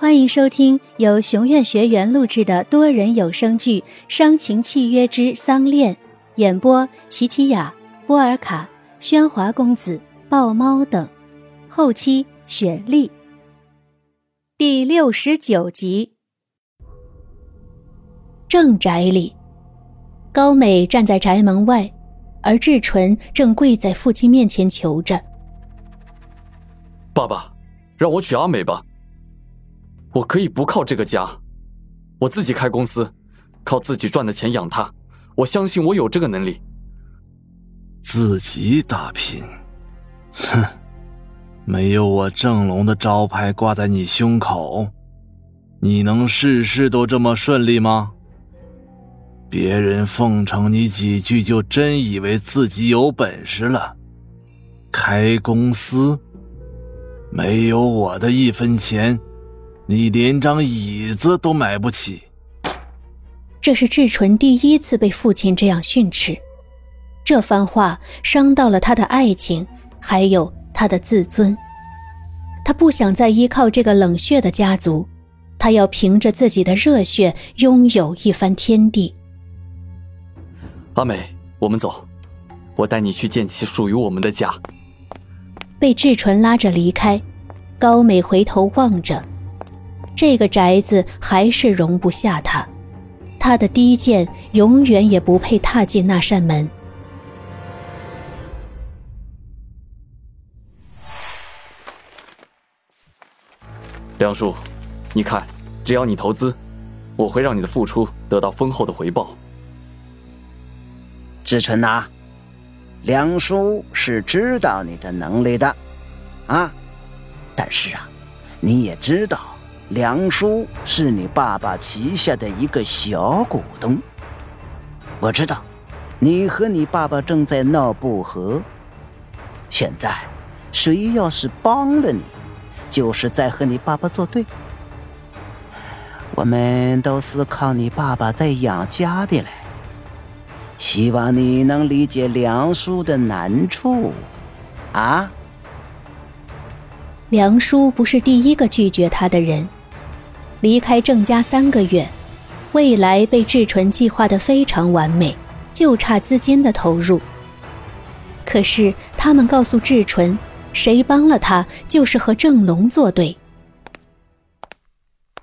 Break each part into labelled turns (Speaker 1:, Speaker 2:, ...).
Speaker 1: 欢迎收听由熊院学员录制的多人有声剧《伤情契约之丧恋》，演播：琪琪雅、波尔卡、喧哗公子、豹猫等，后期雪莉。第六十九集。正宅里，高美站在宅门外，而志纯正跪在父亲面前求着：“
Speaker 2: 爸爸，让我娶阿美吧。”我可以不靠这个家，我自己开公司，靠自己赚的钱养他。我相信我有这个能力。
Speaker 3: 自己打拼，哼，没有我正龙的招牌挂在你胸口，你能事事都这么顺利吗？别人奉承你几句，就真以为自己有本事了。开公司，没有我的一分钱。你连张椅子都买不起。
Speaker 1: 这是志纯第一次被父亲这样训斥，这番话伤到了他的爱情，还有他的自尊。他不想再依靠这个冷血的家族，他要凭着自己的热血拥有一番天地。
Speaker 2: 阿美，我们走，我带你去建起属于我们的家。
Speaker 1: 被志纯拉着离开，高美回头望着。这个宅子还是容不下他，他的低贱永远也不配踏进那扇门。
Speaker 2: 梁叔，你看，只要你投资，我会让你的付出得到丰厚的回报。
Speaker 4: 志纯呐，梁叔是知道你的能力的，啊，但是啊，你也知道。梁叔是你爸爸旗下的一个小股东。我知道，你和你爸爸正在闹不和。现在，谁要是帮了你，就是在和你爸爸作对。我们都是靠你爸爸在养家的嘞。希望你能理解梁叔的难处，啊？
Speaker 1: 梁叔不是第一个拒绝他的人。离开郑家三个月，未来被志纯计划的非常完美，就差资金的投入。可是他们告诉志纯，谁帮了他，就是和郑龙作对。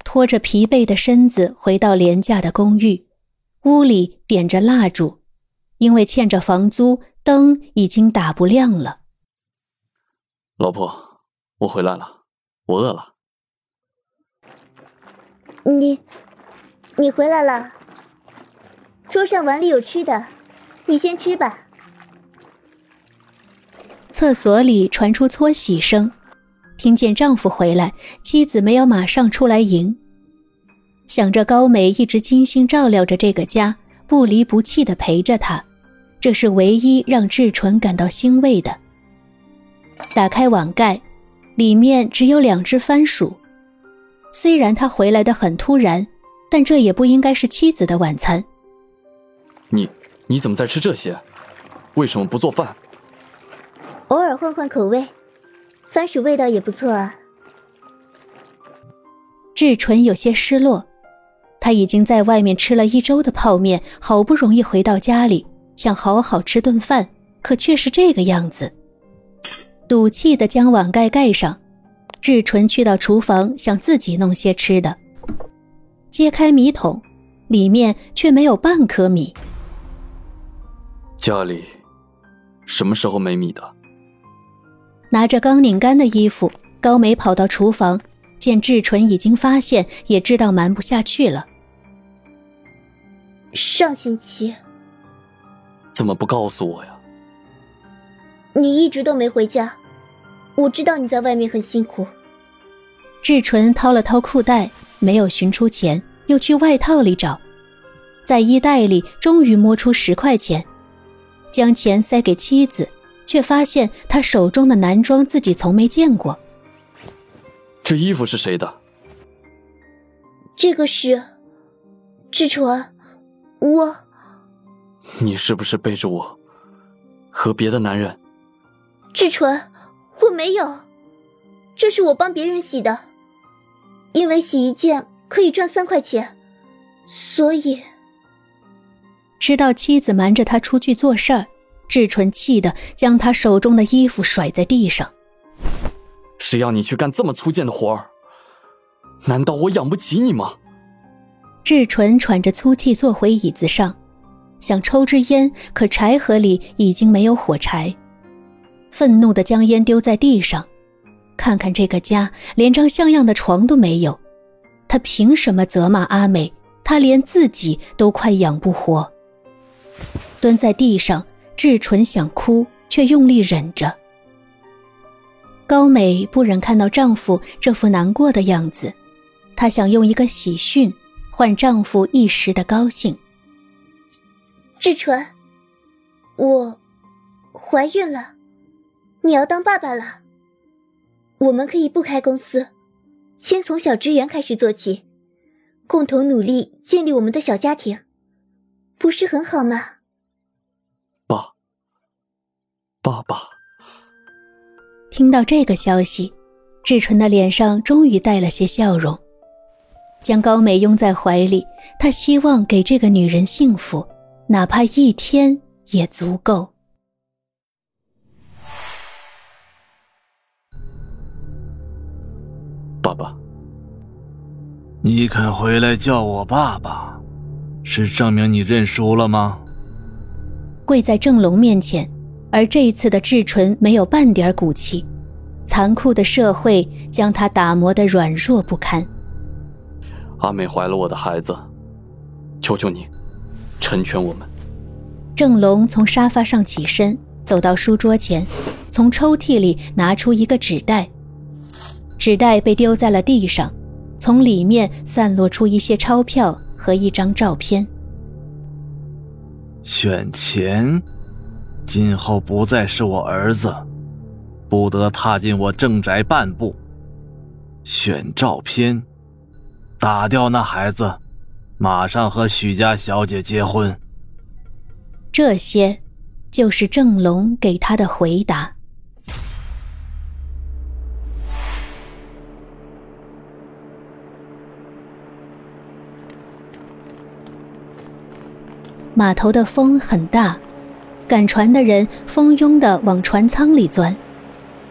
Speaker 1: 拖着疲惫的身子回到廉价的公寓，屋里点着蜡烛，因为欠着房租，灯已经打不亮了。
Speaker 2: 老婆，我回来了，我饿了。
Speaker 5: 你，你回来了。桌上碗里有吃的，你先吃吧。
Speaker 1: 厕所里传出搓洗声，听见丈夫回来，妻子没有马上出来迎。想着高美一直精心照料着这个家，不离不弃的陪着她，这是唯一让志纯感到欣慰的。打开碗盖，里面只有两只番薯。虽然他回来的很突然，但这也不应该是妻子的晚餐。
Speaker 2: 你你怎么在吃这些？为什么不做饭？
Speaker 5: 偶尔换换口味，番薯味道也不错啊。
Speaker 1: 志纯有些失落，他已经在外面吃了一周的泡面，好不容易回到家里，想好好吃顿饭，可却是这个样子。赌气的将碗盖盖上。志纯去到厨房，想自己弄些吃的。揭开米桶，里面却没有半颗米。
Speaker 2: 家里什么时候没米的？
Speaker 1: 拿着刚拧干的衣服，高梅跑到厨房，见志纯已经发现，也知道瞒不下去了。
Speaker 5: 上星期
Speaker 2: 怎么不告诉我呀？
Speaker 5: 你一直都没回家。我知道你在外面很辛苦。
Speaker 1: 志纯掏了掏裤袋，没有寻出钱，又去外套里找，在衣袋里终于摸出十块钱，将钱塞给妻子，却发现他手中的男装自己从没见过。
Speaker 2: 这衣服是谁的？
Speaker 5: 这个是志纯，我。
Speaker 2: 你是不是背着我和别的男人？
Speaker 5: 志纯。我没有，这是我帮别人洗的。因为洗一件可以赚三块钱，所以
Speaker 1: 知道妻子瞒着他出去做事儿，志纯气得将他手中的衣服甩在地上。
Speaker 2: 谁要你去干这么粗贱的活儿？难道我养不起你吗？
Speaker 1: 志纯喘着粗气坐回椅子上，想抽支烟，可柴盒里已经没有火柴。愤怒的将烟丢在地上，看看这个家，连张像样的床都没有，他凭什么责骂阿美？他连自己都快养不活。蹲在地上，志纯想哭，却用力忍着。高美不忍看到丈夫这副难过的样子，她想用一个喜讯换丈夫一时的高兴。
Speaker 5: 志纯，我怀孕了。你要当爸爸了，我们可以不开公司，先从小职员开始做起，共同努力建立我们的小家庭，不是很好吗？
Speaker 2: 爸，爸爸。
Speaker 1: 听到这个消息，志纯的脸上终于带了些笑容，将高美拥在怀里，他希望给这个女人幸福，哪怕一天也足够。
Speaker 2: 爸爸，
Speaker 3: 你肯回来叫我爸爸，是证明你认输了吗？
Speaker 1: 跪在郑龙面前，而这一次的志纯没有半点骨气，残酷的社会将他打磨得软弱不堪。
Speaker 2: 阿美怀了我的孩子，求求你，成全我们。
Speaker 1: 郑龙从沙发上起身，走到书桌前，从抽屉里拿出一个纸袋。纸袋被丢在了地上，从里面散落出一些钞票和一张照片。
Speaker 3: 选钱，今后不再是我儿子，不得踏进我正宅半步。选照片，打掉那孩子，马上和许家小姐结婚。
Speaker 1: 这些，就是郑龙给他的回答。码头的风很大，赶船的人蜂拥的往船舱里钻，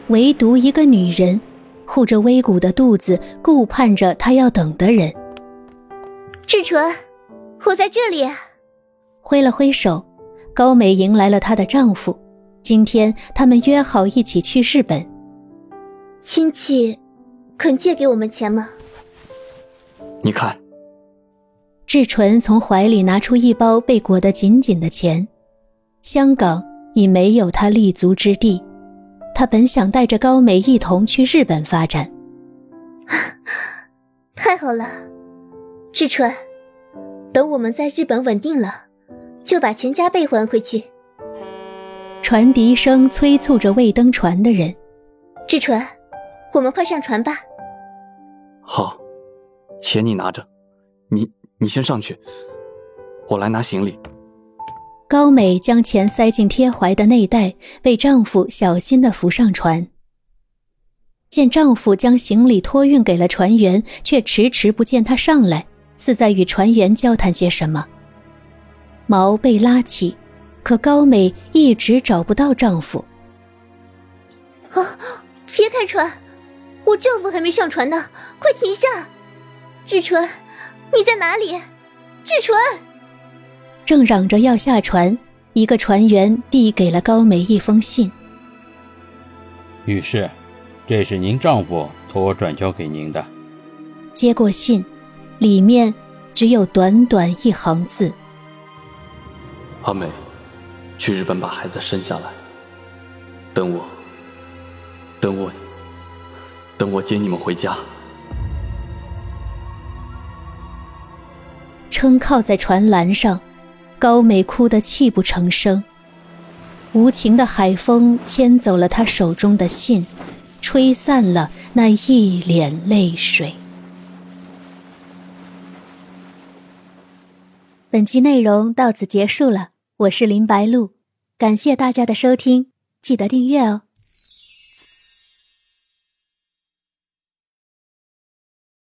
Speaker 1: 唯独一个女人护着微鼓的肚子，顾盼着她要等的人。
Speaker 5: 志纯，我在这里。
Speaker 1: 挥了挥手，高美迎来了她的丈夫。今天他们约好一起去日本。
Speaker 5: 亲戚，肯借给我们钱吗？
Speaker 2: 你看。
Speaker 1: 志纯从怀里拿出一包被裹得紧紧的钱，香港已没有他立足之地。他本想带着高美一同去日本发展。
Speaker 5: 太好了，志纯，等我们在日本稳定了，就把钱加倍还回去。
Speaker 1: 船笛声催促着未登船的人。
Speaker 5: 志纯，我们快上船吧。
Speaker 2: 好，钱你拿着，你。你先上去，我来拿行李。
Speaker 1: 高美将钱塞进贴怀的内袋，被丈夫小心的扶上船。见丈夫将行李托运给了船员，却迟迟不见他上来，似在与船员交谈些什么。毛被拉起，可高美一直找不到丈夫。
Speaker 5: 啊！别开船，我丈夫还没上船呢，快停下！志纯。你在哪里，志纯？
Speaker 1: 正嚷着要下船，一个船员递给了高梅一封信。
Speaker 6: 女士，这是您丈夫托我转交给您的。
Speaker 1: 接过信，里面只有短短一行字：
Speaker 2: 阿美，去日本把孩子生下来。等我，等我，等我接你们回家。
Speaker 1: 撑靠在船栏上，高美哭得泣不成声。无情的海风牵走了她手中的信，吹散了那一脸泪水。本集内容到此结束了，我是林白露，感谢大家的收听，记得订阅哦。